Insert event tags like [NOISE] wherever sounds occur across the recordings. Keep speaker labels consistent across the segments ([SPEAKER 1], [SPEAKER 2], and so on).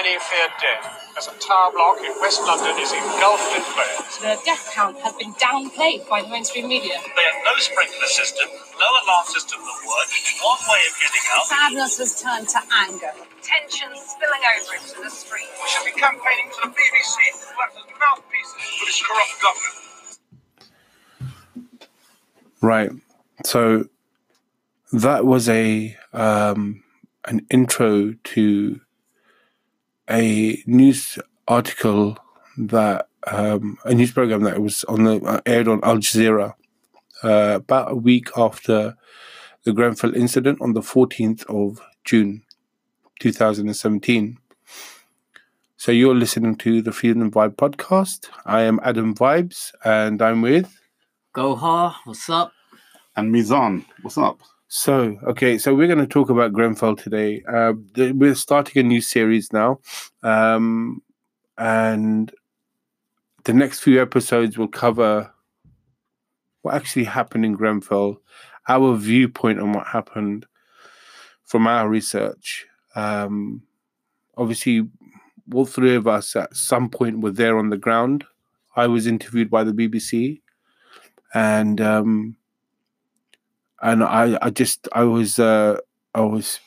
[SPEAKER 1] Many fear death as a tower block in West London is engulfed in flames.
[SPEAKER 2] The death count has been downplayed by the mainstream media.
[SPEAKER 3] They have no sprinkler system, no alarm system that works, one way of getting out.
[SPEAKER 2] Sadness has turned to anger.
[SPEAKER 4] Tension spilling over into the street.
[SPEAKER 3] We should be campaigning to the BBC to act as mouthpieces for this corrupt government.
[SPEAKER 5] Right. So that was a um, an intro to a news article that um, a news program that was on the uh, aired on Al Jazeera uh, about a week after the Grenfell incident on the 14th of June 2017. So you're listening to the Freedom Vibe podcast. I am Adam Vibes and I'm with
[SPEAKER 6] Gohar, what's up?
[SPEAKER 7] And Mizan, what's up?
[SPEAKER 5] So, okay, so we're going to talk about Grenfell today. Uh, th- we're starting a new series now. Um, and the next few episodes will cover what actually happened in Grenfell, our viewpoint on what happened from our research. Um, obviously, all three of us at some point were there on the ground. I was interviewed by the BBC, and um, and I, I just I was uh, I was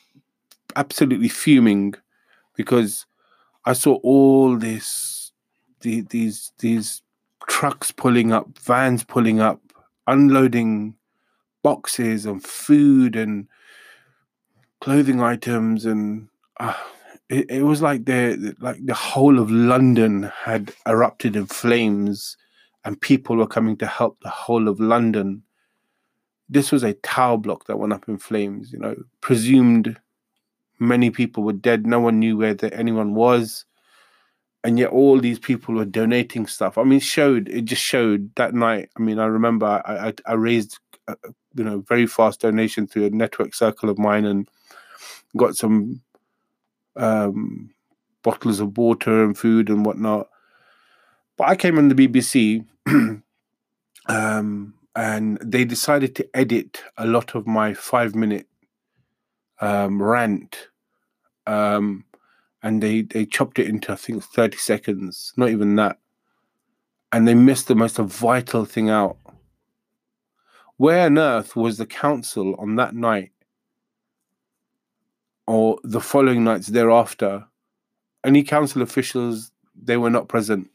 [SPEAKER 5] absolutely fuming because I saw all this the, these these trucks pulling up, vans pulling up, unloading boxes of food and clothing items, and uh, it, it was like the like the whole of London had erupted in flames, and people were coming to help the whole of London this was a tower block that went up in flames. You know, presumed many people were dead. No one knew where the, anyone was, and yet all these people were donating stuff. I mean, showed it just showed that night. I mean, I remember I I, I raised uh, you know very fast donation through a network circle of mine and got some um, bottles of water and food and whatnot. But I came on the BBC. [CLEARS THROAT] um, and they decided to edit a lot of my five minute um, rant um, and they they chopped it into i think 30 seconds not even that. And they missed the most vital thing out. Where on earth was the council on that night or the following nights thereafter? Any council officials they were not present.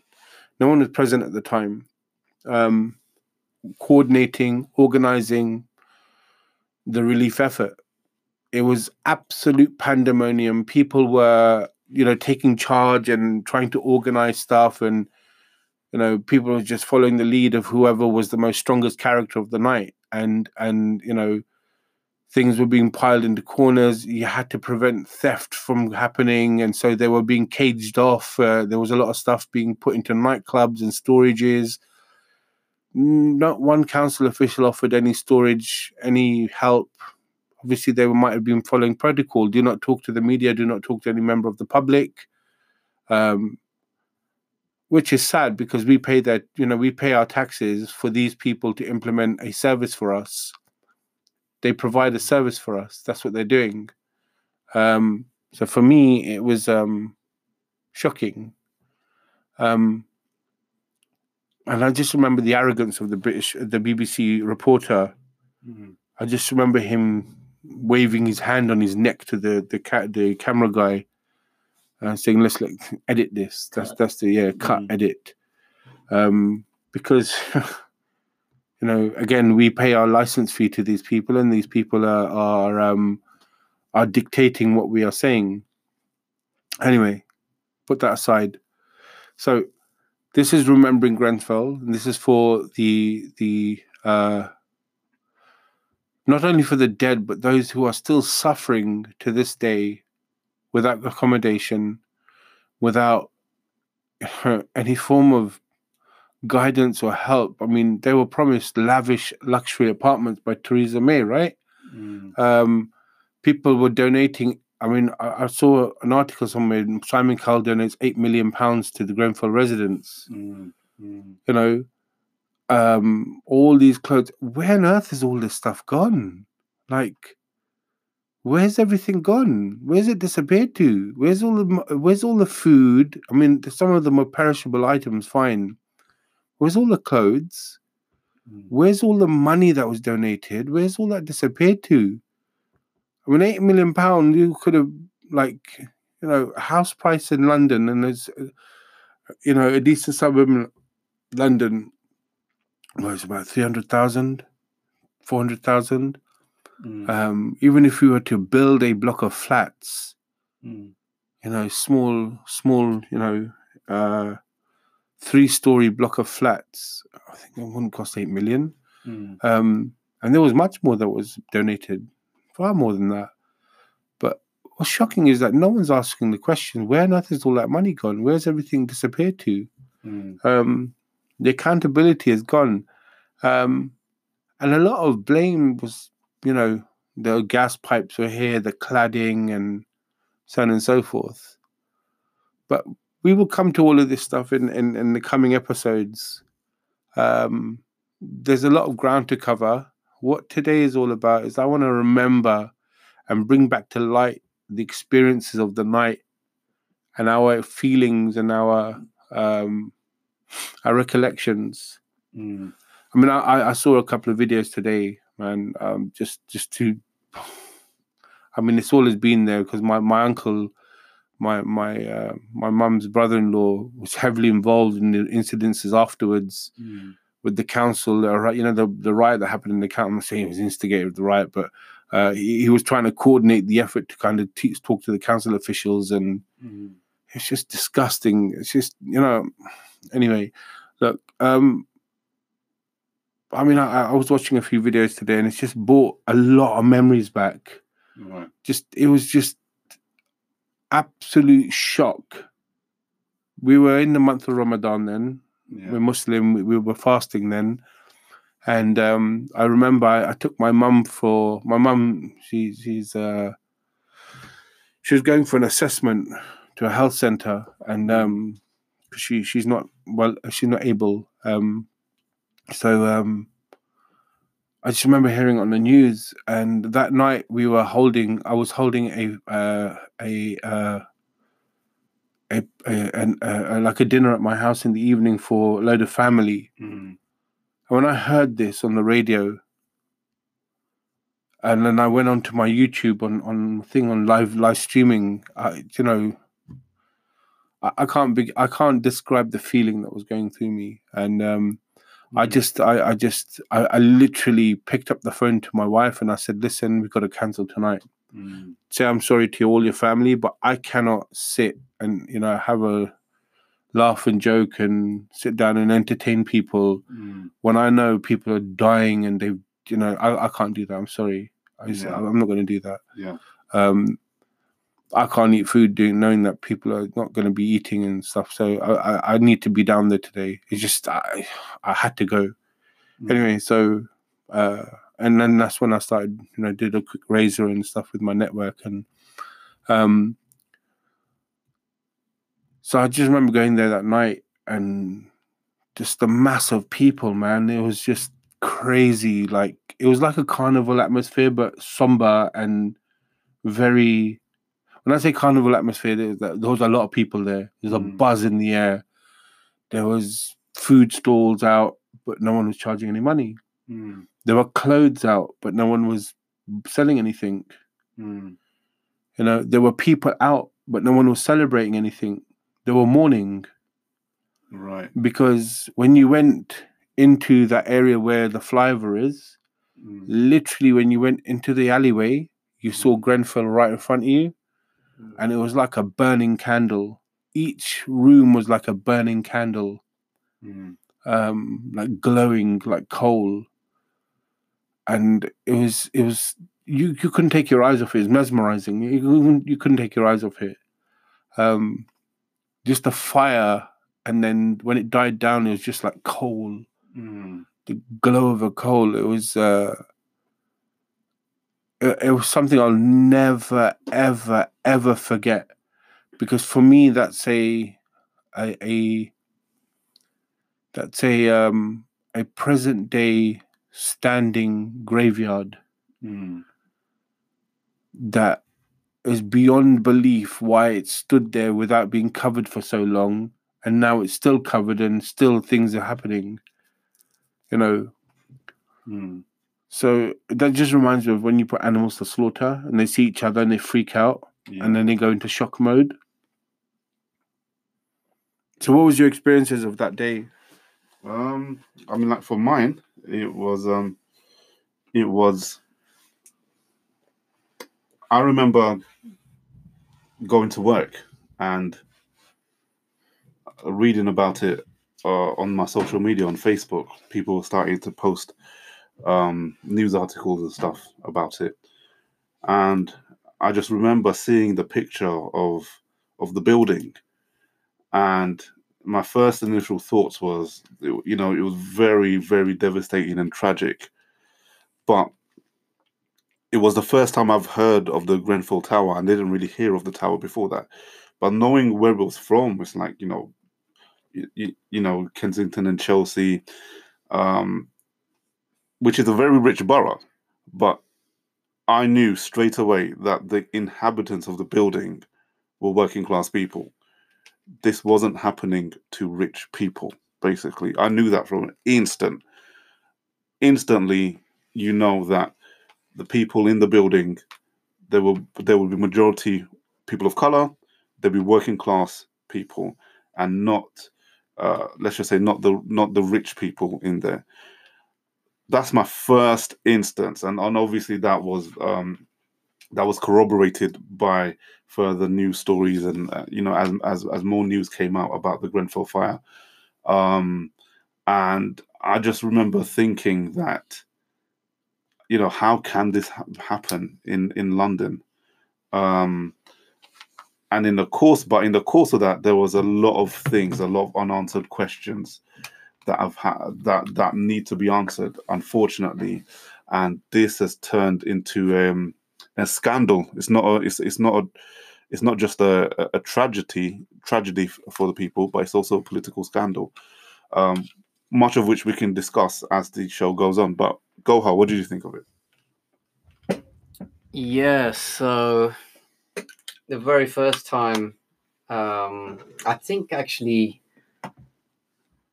[SPEAKER 5] No one was present at the time. Um, coordinating, organizing the relief effort. It was absolute pandemonium. People were, you know, taking charge and trying to organize stuff, and you know, people were just following the lead of whoever was the most strongest character of the night. And and you know, things were being piled into corners. You had to prevent theft from happening, and so they were being caged off. Uh, there was a lot of stuff being put into nightclubs and storages not one council official offered any storage, any help. Obviously, they might have been following protocol. Do not talk to the media. Do not talk to any member of the public. Um, which is sad because we pay that you know we pay our taxes for these people to implement a service for us. They provide a service for us. That's what they're doing. Um, so for me, it was um, shocking. Um, and I just remember the arrogance of the British, the BBC reporter. Mm-hmm. I just remember him waving his hand on his neck to the the ca- the camera guy, and saying, "Let's like edit this." That's that's the yeah cut mm-hmm. edit, um, because [LAUGHS] you know again we pay our license fee to these people, and these people are are um, are dictating what we are saying. Anyway, put that aside. So this is remembering Grenfell, and this is for the the uh, not only for the dead, but those who are still suffering to this day without accommodation, without [LAUGHS] any form of guidance or help. I mean, they were promised lavish luxury apartments by Theresa May, right? Mm. Um, people were donating I mean, I, I, saw an article somewhere. Simon Cowell donates eight million pounds to the Grenfell residents. Mm, mm. You know, um, all these clothes. Where on earth is all this stuff gone? Like, where's everything gone? Where's it disappeared to? Where's all the where's all the food? I mean, some of them are perishable items, fine. Where's all the clothes?
[SPEAKER 7] Mm.
[SPEAKER 5] Where's all the money that was donated? Where's all that disappeared to? I mean, eight million pound. You could have like, you know, house price in London, and there's, uh, you know, a decent suburb in London. Well, it's about 300,000, 400,000.
[SPEAKER 7] Mm.
[SPEAKER 5] Um, even if we were to build a block of flats,
[SPEAKER 7] Mm.
[SPEAKER 5] you know, small, small, you know, uh, three-story block of flats, I think it wouldn't cost eight million.
[SPEAKER 7] Mm.
[SPEAKER 5] Um, and there was much more that was donated, far more than that. But what's shocking is that no one's asking the question: Where on earth is all that money gone? Where's everything disappeared to?
[SPEAKER 7] Mm.
[SPEAKER 5] Um, the accountability is gone, um, and a lot of blame was, you know, the gas pipes were here, the cladding, and so on and so forth. But we will come to all of this stuff in in, in the coming episodes. Um, there's a lot of ground to cover. What today is all about is I want to remember and bring back to light the experiences of the night and our feelings and our um, our recollections.
[SPEAKER 7] Mm.
[SPEAKER 5] I mean, I- I, saw a couple of videos today, man. Um, just just to, I mean, it's always been there because my my uncle, my my uh, my mum's brother-in-law was heavily involved in the incidences afterwards
[SPEAKER 7] Mm.
[SPEAKER 5] With the council. Uh, you know, the the riot that happened in the council. I'm saying he was instigator of the riot, but uh, he, he was trying to coordinate the effort to kind of te- talk to the council officials and
[SPEAKER 7] Mm.
[SPEAKER 5] it's just disgusting. It's just you know. Anyway, look. Um, I mean, I, I was watching a few videos today, and it's just brought a lot of memories back.
[SPEAKER 7] Right.
[SPEAKER 5] Just it was just absolute shock. We were in the month of Ramadan then.
[SPEAKER 7] Yeah.
[SPEAKER 5] We're Muslim. We, we were fasting then, and um, I remember I, I took my mum for my mum. She, she's uh, she was going for an assessment to a health center, and um, 'cause she she's not well, she's not able. Um, so um, I just remember hearing on the news, and that night we were holding. I was holding a uh, a. Uh, a, a, a, like a dinner at my house in the evening for a load of family,
[SPEAKER 7] Mm.
[SPEAKER 5] and when I heard this on the radio, and then I went onto my YouTube on on thing on live live streaming, I you know, I, I can't be I can't describe the feeling that was going through me, and um, I
[SPEAKER 7] Mm.
[SPEAKER 5] just I I just I, I literally picked up the phone to my wife and I said, listen, we've got to cancel tonight.
[SPEAKER 7] Mm.
[SPEAKER 5] Say I'm sorry to all your family, but I cannot sit and you know have a laugh and joke and sit down and entertain people
[SPEAKER 7] Mm.
[SPEAKER 5] when I know people are dying and they, you know, I, I can't do that. I'm sorry. I. I'm not going to do that.
[SPEAKER 7] Yeah.
[SPEAKER 5] Um, I can't eat food doing knowing that people are not going to be eating and stuff. So I, I, I need to be down there today. It's just I, I had to go
[SPEAKER 7] Mm.
[SPEAKER 5] anyway. So, uh, and then that's when I started, you know, did a quick razor and stuff with my network and, um, so I just remember going there that night and just the mass of people, man. It was just crazy. Like it was like a carnival atmosphere, but somber and very. When I say carnival atmosphere, there, there was a lot of people there. There's a
[SPEAKER 7] Mm.
[SPEAKER 5] buzz in the air. There was food stalls out, but no one was charging any money.
[SPEAKER 7] Mm.
[SPEAKER 5] There were clothes out, but no one was selling anything.
[SPEAKER 7] Mm.
[SPEAKER 5] You know, there were people out, but no one was celebrating anything. They were mourning.
[SPEAKER 7] Right.
[SPEAKER 5] because when you went into that area where the flyover is,
[SPEAKER 7] Mm.
[SPEAKER 5] literally when you went into the alleyway, you saw Grenfell right in front of you, and it was like a burning candle. Each room was like a burning candle,
[SPEAKER 7] Mm.
[SPEAKER 5] um, like glowing like coal. And it was it was you you couldn't take your eyes off it. It was mesmerizing. You couldn't, you couldn't take your eyes off it. Um, just the fire, and then when it died down, it was just like coal.
[SPEAKER 7] Mm.
[SPEAKER 5] the glow of a coal. It was uh, it, it was something I'll never, ever, ever forget. Because for me, that's a a, a that's a um a present day standing graveyard.
[SPEAKER 7] Mm.
[SPEAKER 5] that is beyond belief why it stood there without being covered for so long and now it's still covered and still things are happening you know
[SPEAKER 7] Mm.
[SPEAKER 5] so that just reminds me of when you put animals to slaughter and they see each other and they freak out
[SPEAKER 7] Yeah.
[SPEAKER 5] and then they go into shock mode so what was your experiences of that day
[SPEAKER 7] Um, I mean, like for mine, it was um, it was. I remember going to work and reading about it uh, on my social media on Facebook. People were starting to post um, news articles and stuff about it, and I just remember seeing the picture of of the building, and my first initial thoughts was, you know, it was very, very devastating and tragic. But it was the first time I've heard of the Grenfell Tower. I didn't really hear of the tower before that. But knowing where it was from, it's like, you know, you, you know, Kensington and Chelsea, um, which is a very rich borough. But I knew straight away that the inhabitants of the building were working class people this wasn't happening to rich people basically. I knew that from an instant instantly you know that the people in the building there will there will be majority people of color there'll be working class people and not uh, let's just say not the not the rich people in there. That's my first instance and, and obviously that was um that was corroborated by further news stories and uh, you know as, as as more news came out about the Grenfell fire. Um and I just remember thinking that you know how can this ha- happen in in London? Um and in the course but in the course of that there was a lot of things a lot of unanswered questions that have had that that need to be answered unfortunately. And this has turned into um a scandal. It's not a, it's it's not a, it's not just a, a, tragedy tragedy for the people, but it's also a political scandal. Um, much of which we can discuss as the show goes on. But Gohar, what did you think of it?
[SPEAKER 6] Yeah, so the very first time, um, I think actually,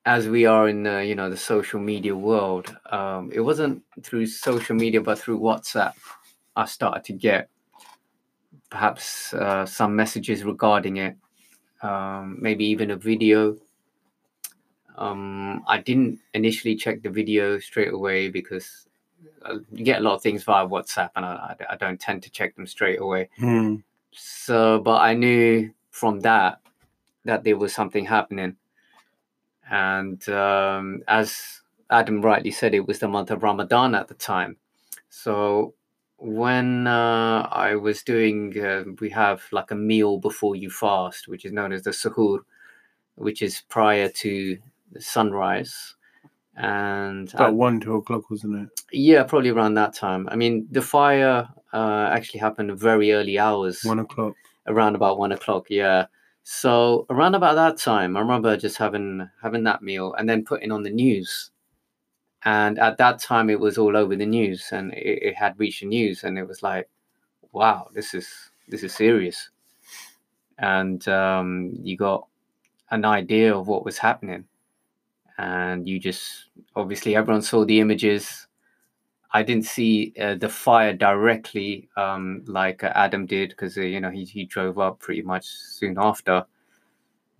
[SPEAKER 6] as we are in the, you know the social media world, um, it wasn't through social media, but through WhatsApp, I started to get perhaps uh, some messages regarding it, um, maybe even a video. Um, I didn't initially check the video straight away because uh, you get a lot of things via WhatsApp, and I, I, don't tend to check them straight away.
[SPEAKER 5] Hmm.
[SPEAKER 6] So, but I knew from that that there was something happening, and um, as Adam rightly said, it was the month of Ramadan at the time. So when uh, I was doing, uh, we have like a meal before you fast, which is known as the suhoor, which is prior to the sunrise. And
[SPEAKER 5] about
[SPEAKER 6] at-
[SPEAKER 5] one two o'clock wasn't it
[SPEAKER 6] yeah, probably around that time. I mean, the fire uh, actually happened very early hours,
[SPEAKER 5] one o'clock
[SPEAKER 6] around about one o'clock. Yeah. So around about that time, I remember just having having that meal and then putting on the news. And at that time, it was all over the news, and it, it had reached the news, and it was like, "Wow, this is this is serious." And um, you got an idea of what was happening, and you just obviously everyone saw the images. I didn't see uh, the fire directly um, like uh, Adam did because uh, you know he he drove up pretty much soon after.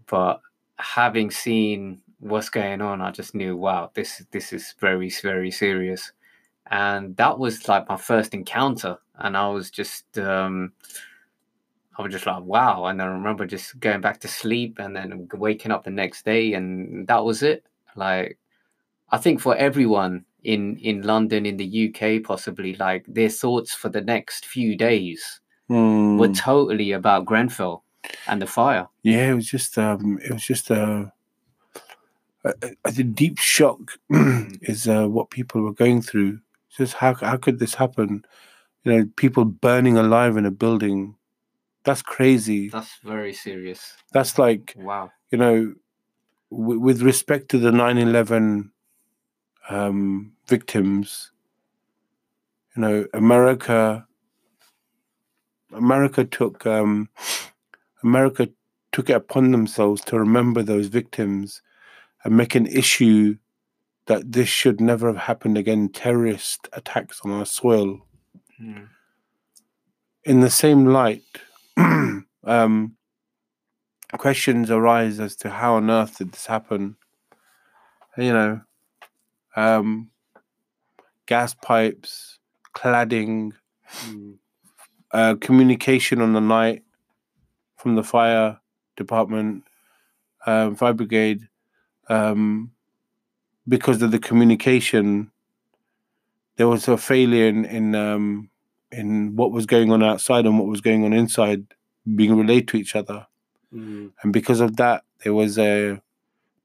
[SPEAKER 6] But having seen what's going on, I just knew, wow, this this is very very serious, and that was like my first encounter, and I was just. Um, I was just like, wow. And I remember just going back to sleep and then waking up the next day, and that was it. Like, I think for everyone in in London, in the UK, possibly, like their thoughts for the next few days
[SPEAKER 5] Hmm.
[SPEAKER 6] were totally about Grenfell and the fire.
[SPEAKER 5] yeah it was just um it was just a a, a deep shock [CLEARS THROAT] is uh, what people were going through. Just how how could this happen? You know people burning alive in a building. That's crazy.
[SPEAKER 6] That's very serious.
[SPEAKER 5] that's like
[SPEAKER 6] Wow.
[SPEAKER 5] you know w- with respect to the 9-11 um, victims you know america America took um, America took it upon themselves to remember those victims and make an issue that this should never have happened again. Terrorist attacks on our soil.
[SPEAKER 6] Mm.
[SPEAKER 5] In the same light, [CLEARS THROAT] um, questions arise as to how on earth did this happen. You know, um, gas pipes, cladding, uh, communication on the night from the fire department, um, fire brigade, um, because of the communication, there was a failure in in um, in what was going on outside and what was going on inside being relayed to each other,
[SPEAKER 7] Mm.
[SPEAKER 5] and because of that, there was a there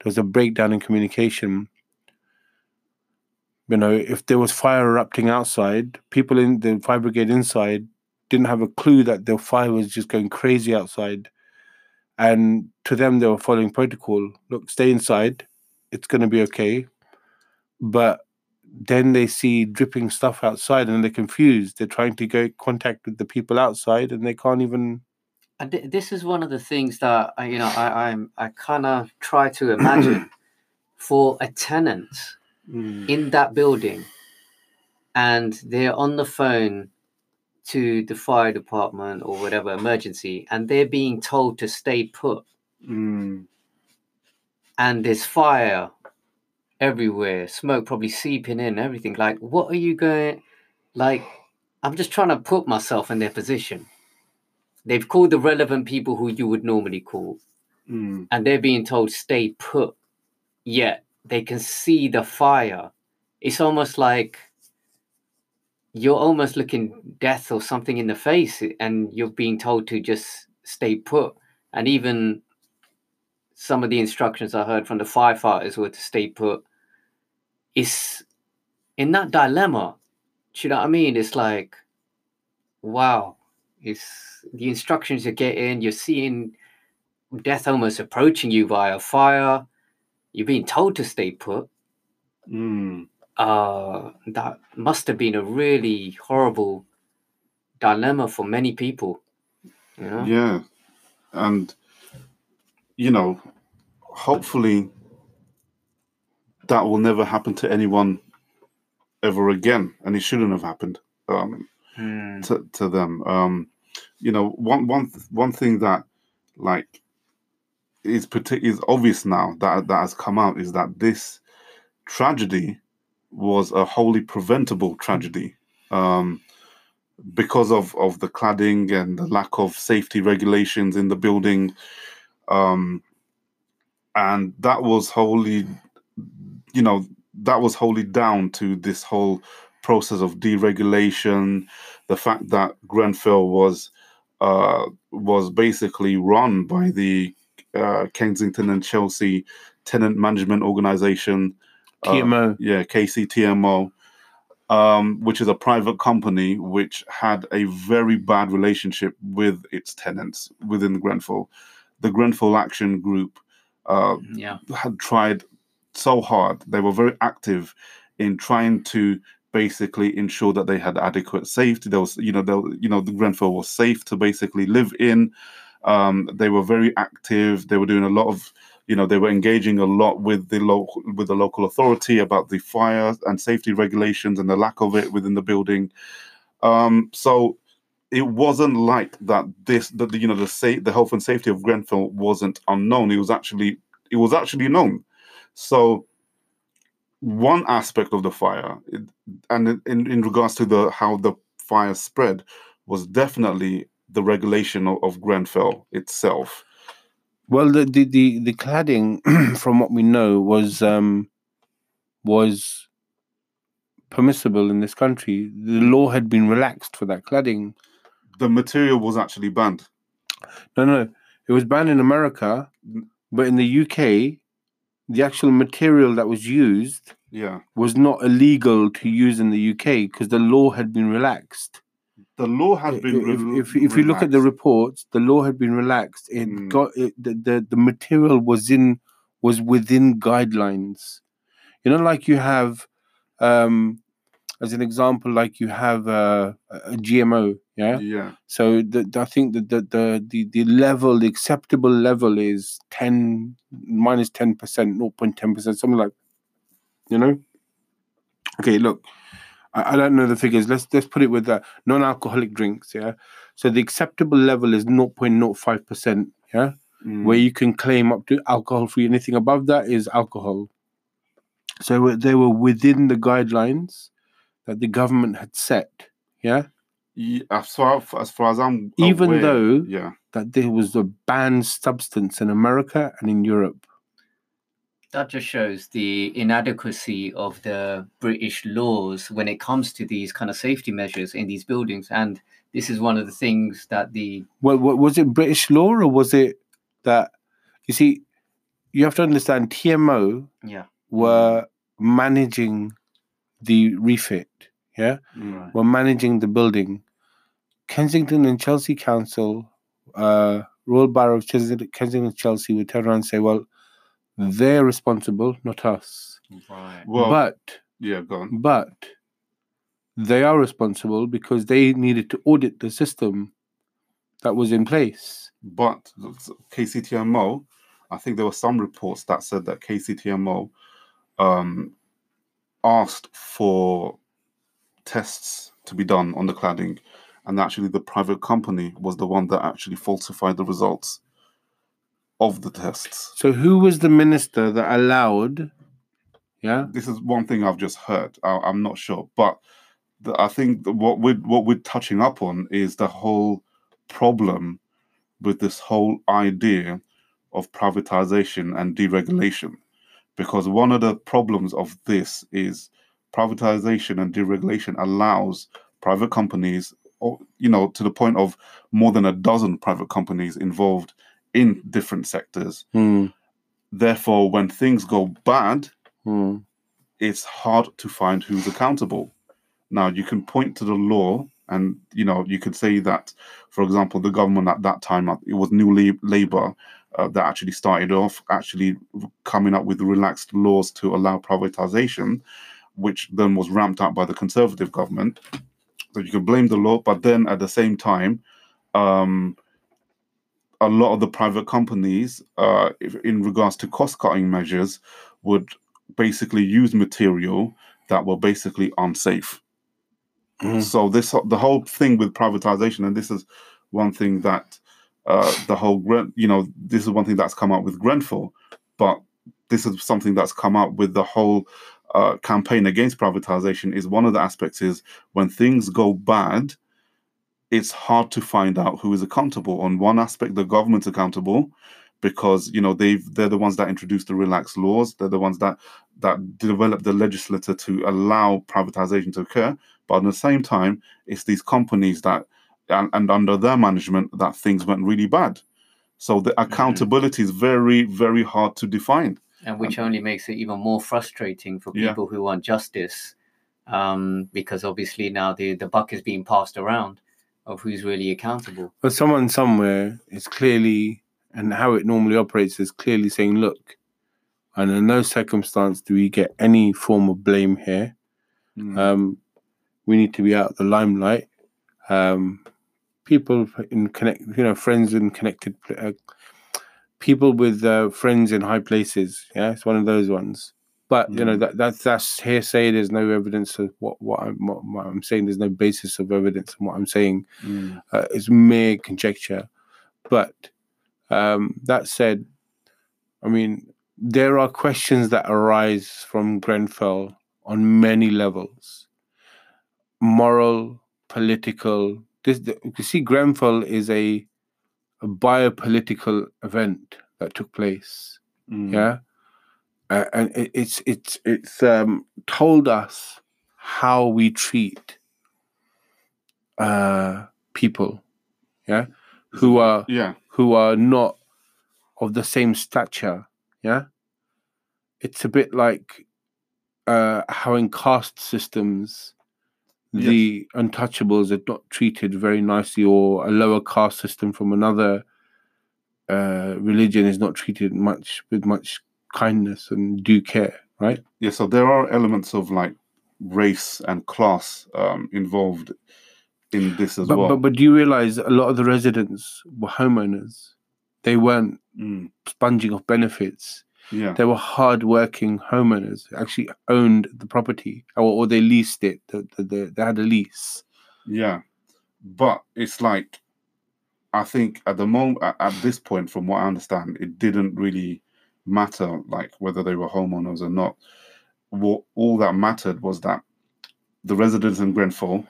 [SPEAKER 5] was a breakdown in communication. You know, if there was fire erupting outside, people in the fire brigade inside didn't have a clue that the fire was just going crazy outside. And to them, they were following protocol. Look, stay inside. It's going to be okay. But then they see dripping stuff outside and they're confused. They're trying to get contact with the people outside and they can't even.
[SPEAKER 6] And thi- this is one of the things that I- you know I I'm, I kind of try to imagine [CLEARS THROAT] for a tenant
[SPEAKER 7] Mm.
[SPEAKER 6] in that building, and they're on the phone to the fire department or whatever emergency, and they're being told to stay put,
[SPEAKER 7] Mm.
[SPEAKER 6] and there's fire everywhere, smoke probably seeping in, everything. Like, what are you going? Like, I'm just trying to put myself in their position. They've called the relevant people who you would normally call.
[SPEAKER 7] Mm.
[SPEAKER 6] and they're being told stay put yet they can see the fire it's almost like you're almost looking death or something in the face and you're being told to just stay put and even some of the instructions i heard from the firefighters were to stay put it's in that dilemma do you know what i mean it's like wow it's the instructions you're getting you're seeing death almost approaching you via fire. You're being told to stay put.
[SPEAKER 7] Mm.
[SPEAKER 6] Uh, that must have been a really horrible dilemma for many people. You know?
[SPEAKER 7] Yeah. And, you know, hopefully that will never happen to anyone ever again. And it shouldn't have happened um,
[SPEAKER 6] Mm,
[SPEAKER 7] to, to them. Um, you know, one, one, one thing that, like, is partic- is obvious now that that has come out is that this tragedy was a wholly preventable tragedy um, because of of the cladding and the lack of safety regulations in the building. Um, and that was wholly you know that was wholly down to this whole process of deregulation the fact that grenfell was uh, was basically run by the uh, Kensington and Chelsea Tenant Management Organization, uh, yeah, KCTMO, um, which is a private company which had a very bad relationship with its tenants within Grenfell. The Grenfell Action Group uh,
[SPEAKER 6] yeah.
[SPEAKER 7] had tried so hard. They were very active in trying to basically ensure that they had adequate safety. There was, you know, there, you know, the Grenfell was safe to basically live in. Um, they were very active. They were doing a lot of, you know, they were engaging a lot with the local with the local authority about the fire and safety regulations and the lack of it within the building. Um, so it wasn't like that. This, that the, you know, the sa- the health and safety of Grenfell wasn't unknown. It was actually it was actually known. So one aspect of the fire, it, and in, in in regards to the how the fire spread, was definitely the regulation of, of Grenfell itself.
[SPEAKER 5] Well, the the the, the cladding, [CLEARS THROAT] from what we know, was um, was permissible in this country. The law had been relaxed for that cladding.
[SPEAKER 7] The material was actually banned.
[SPEAKER 5] No, no, it was banned in America, but in the UK, the actual material that was used
[SPEAKER 7] Yeah,
[SPEAKER 5] was not illegal to use in the UK because the law had been relaxed.
[SPEAKER 7] The law has been.
[SPEAKER 5] if,
[SPEAKER 7] rel-
[SPEAKER 5] if, if you look at the reports, the law had been relaxed. It
[SPEAKER 7] Mm.
[SPEAKER 5] got it, the, the the material was in was within guidelines. You know, like you have um, as an example, like you have uh, a a GMO, yeah.
[SPEAKER 7] Yeah.
[SPEAKER 5] So the, the- I think that the, the the the level, the acceptable level is ten minus ten percent, zero point ten percent, something like, you know. Okay, look, I, I don't know the figures. Let's let's put it with uh, non-alcoholic drinks, yeah. So the acceptable level is zero point zero five percent, yeah,
[SPEAKER 7] Mm.
[SPEAKER 5] where you can claim up to alcohol-free. Anything above that is alcohol. So they were within the guidelines that the government had set, yeah.
[SPEAKER 7] Ye- as far as far as I'm
[SPEAKER 5] Even
[SPEAKER 7] aware,
[SPEAKER 5] though-
[SPEAKER 7] yeah,
[SPEAKER 5] that there was a banned substance in America and in Europe.
[SPEAKER 6] That just shows the inadequacy of the British laws when it comes to these kind of safety measures in these buildings. And this is one of the things that the
[SPEAKER 5] Well, was it British law or was it that you see? You have to understand TMO
[SPEAKER 6] yeah
[SPEAKER 5] were managing the refit. Yeah,
[SPEAKER 7] Mm.
[SPEAKER 5] were managing the building. Kensington and Chelsea Council, uh, Royal Borough of Chelsea, Kensington and Chelsea would turn around and say, "Well, they're responsible, not us."
[SPEAKER 6] right
[SPEAKER 7] Well,
[SPEAKER 5] but
[SPEAKER 7] yeah, go on.
[SPEAKER 5] but they are responsible because they needed to audit the system that was in place.
[SPEAKER 7] But KCTMO, I think there were some reports that said that KCTMO um, asked for tests to be done on the cladding, and actually the private company was the one that actually falsified the results of the tests.
[SPEAKER 5] So who was the minister that allowed? Yeah,
[SPEAKER 7] This is one thing I've just heard. I, I'm not sure, but the, I think what we're what we're touching up on is the whole problem with this whole idea of privatization and deregulation, because one of the problems of this is privatization and deregulation allows private companies, or you know, to the point of more than a dozen private companies involved in different sectors.
[SPEAKER 5] Hmm,
[SPEAKER 7] Therefore, when things go bad,
[SPEAKER 5] hmm,
[SPEAKER 7] it's hard to find who's accountable. Now, you can point to the law, and you know you could say that, for example, the government at that time uh, it was New Labour uh, that actually started off actually coming up with relaxed laws to allow privatization, which then was ramped up by the Conservative government. So you can blame the law, but then at the same time, um, a lot of the private companies, uh, if, in regards to cost cutting measures, would basically use material that were basically unsafe.
[SPEAKER 5] Mhm.
[SPEAKER 7] So this the whole thing with privatization, and this is one thing that uh, the whole Gren- you know this is one thing that's come out with Grenfell, but this is something that's come out with the whole uh, campaign against privatization. Is one of the aspects is when things go bad, it's hard to find out who is accountable. On one aspect, the government's accountable because you know they've they're the ones that introduced the relaxed laws. They're the ones that that developed the legislature to allow privatization to occur. But at the same time, it's these companies that and, and under their management that things went really bad. So the accountability is very very hard to define.
[SPEAKER 6] and which only makes it even more frustrating for
[SPEAKER 7] Yeah.
[SPEAKER 6] people who want justice um, because obviously now the, the buck is being passed around of who's really accountable
[SPEAKER 5] but someone somewhere is clearly, and how it normally operates is clearly saying, "Look, and in no circumstance do we get any form of blame here. Um, we need to be out of the limelight. Um, people in connect, you know, friends and connected, uh, people with uh, friends in high places. Yeah, it's one of those ones. But you know that that's that's hearsay. There's no evidence of what what I'm what, what I'm saying. There's no basis of evidence in what I'm saying.
[SPEAKER 7] Mm.
[SPEAKER 5] Uh, it's mere conjecture. But um, that said, I mean, there are questions that arise from Grenfell on many levels moral, political. This, the, you see, Grenfell is a, a biopolitical event that took place.
[SPEAKER 7] Mm.
[SPEAKER 5] Yeah. Uh, and it, it's it's it's um, told us how we treat uh, people, yeah, who are
[SPEAKER 7] Yeah.
[SPEAKER 5] who are not of the same stature. Yeah, it's a bit like uh, how in caste systems
[SPEAKER 7] Yes.
[SPEAKER 5] the untouchables are not treated very nicely, or a lower caste system from another uh, religion is not treated much with much kindness and due care. Right?
[SPEAKER 7] Yeah, so there are elements of like race and class um, involved in this as
[SPEAKER 5] But,
[SPEAKER 7] well.
[SPEAKER 5] but but do you realize a lot of the residents were homeowners? They weren't
[SPEAKER 7] Mm,
[SPEAKER 5] sponging off benefits.
[SPEAKER 7] yeah,
[SPEAKER 5] They were hard-working homeowners. Actually owned the property, or, or they leased it. The, the, the, they had a lease.
[SPEAKER 7] yeah. But it's like, I think at the moment, at this point, from what I understand, it didn't really matter like whether they were homeowners or not. What all that mattered was that the residents in Grenfell,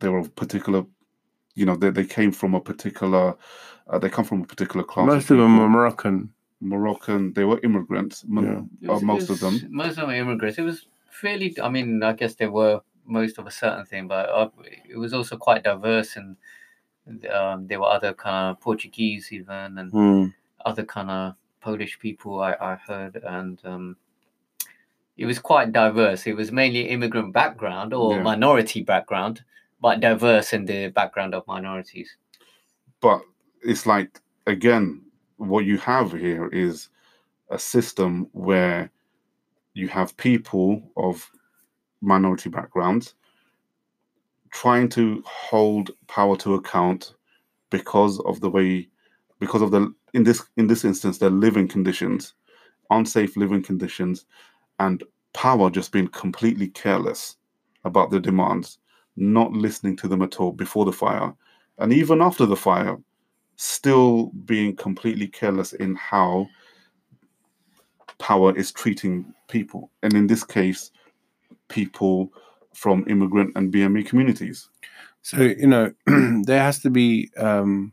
[SPEAKER 7] they were of particular, you know, they, they came from a particular, uh, they come from a particular class.
[SPEAKER 5] Most of them were Moroccan.
[SPEAKER 7] Moroccan. They were immigrants. m-
[SPEAKER 6] It
[SPEAKER 7] uh,
[SPEAKER 6] was-
[SPEAKER 7] most
[SPEAKER 6] it
[SPEAKER 7] of them.
[SPEAKER 6] Most of them were immigrants. It was fairly. I mean, I guess they were most of a certain thing, but uh, it was also quite diverse, and um, there were other kind of Portuguese even, and
[SPEAKER 5] Hmm.
[SPEAKER 6] other kind of Polish people I, I heard, and um, it was quite diverse. It was mainly immigrant background or
[SPEAKER 7] Yeah.
[SPEAKER 6] minority background, but diverse in the background of minorities.
[SPEAKER 7] but it's like again what you have here is a system where you have people of minority backgrounds trying to hold power to account because of the way because of the in this in this instance their living conditions unsafe living conditions and power just being completely careless about their demands not listening to them at all before the fire and even after the fire, still being completely careless in how power is treating people. And in this case, people from immigrant and BME communities.
[SPEAKER 5] So you know, [CLEARS THROAT] there has to be. Um,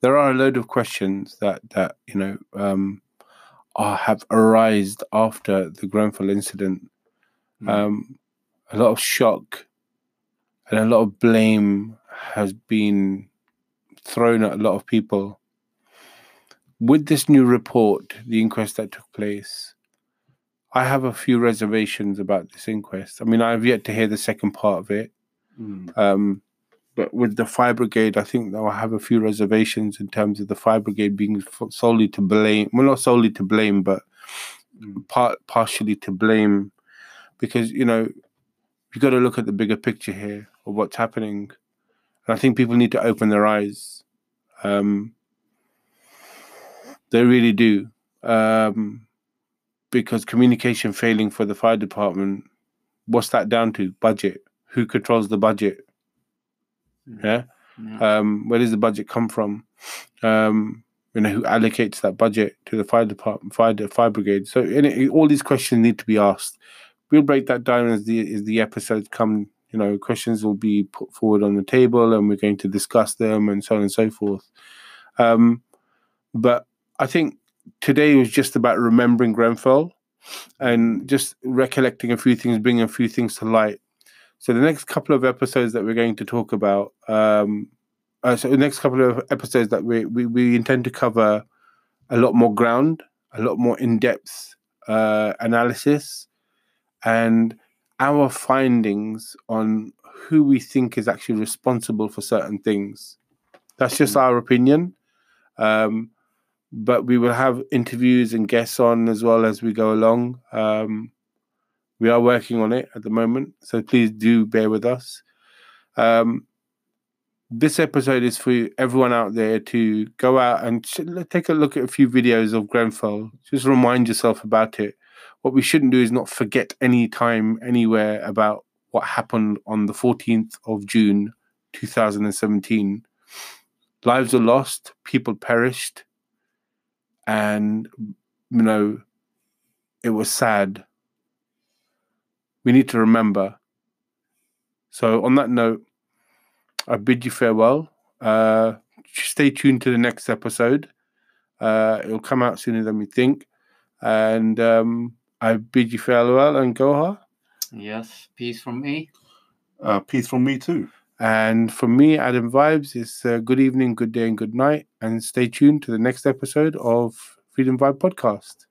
[SPEAKER 5] there are a load of questions that that you know um, are, have arisen after the Grenfell incident.
[SPEAKER 7] Mm.
[SPEAKER 5] Um, a lot of shock and a lot of blame has been thrown at a lot of people. With this new report, the inquest that took place, I have a few reservations about this inquest. I mean, I've yet to hear the second part of it. Um, but with the fire brigade, I think that I have a few reservations in terms of the fire brigade being solely to blame. Well, not solely to blame, but part partially to blame, because you know you got to look at the bigger picture here of what's happening, and I think people need to open their eyes. Um, they really do, um, because communication failing for the fire department. What's that down to? Budget. Who controls the budget? Yeah.
[SPEAKER 6] Yeah.
[SPEAKER 5] Um, where does the budget come from? Um, you know, who allocates that budget to the fire department, fire fire brigade? So, it, all these questions need to be asked. We'll break that down as the as the episodes come. You know, questions will be put forward on the table, and we're going to discuss them, and so on and so forth. Um, but I think today was just about remembering Grenfell and just recollecting a few things, bringing a few things to light. So the next couple of episodes that we're going to talk about, um, uh, so the next couple of episodes that we, we we intend to cover a lot more ground, a lot more in depth uh, analysis, and our findings on who we think is actually responsible for certain things. That's just our opinion. Um, but we will have interviews and guests on as well as we go along. Um, we are working on it at the moment, so please do bear with us. Um, this episode is for everyone out there to go out and take a look at a few videos of Grenfell. Just remind yourself about it. What we shouldn't do is not forget any time, anywhere about what happened on the 14th of June 2017. Lives were lost, people perished, and you know, it was sad. We need to remember. So, on that note, I bid you farewell. Uh, stay tuned to the next episode. Uh, it'll come out sooner than we think. And um, I bid you farewell and Gohar.
[SPEAKER 6] Yes, peace from me.
[SPEAKER 7] Uh, peace from me too.
[SPEAKER 5] And from me, Adam Vibes, it's uh, good evening, good day, and good night. And stay tuned to the next episode of Freedom Vibe Podcast.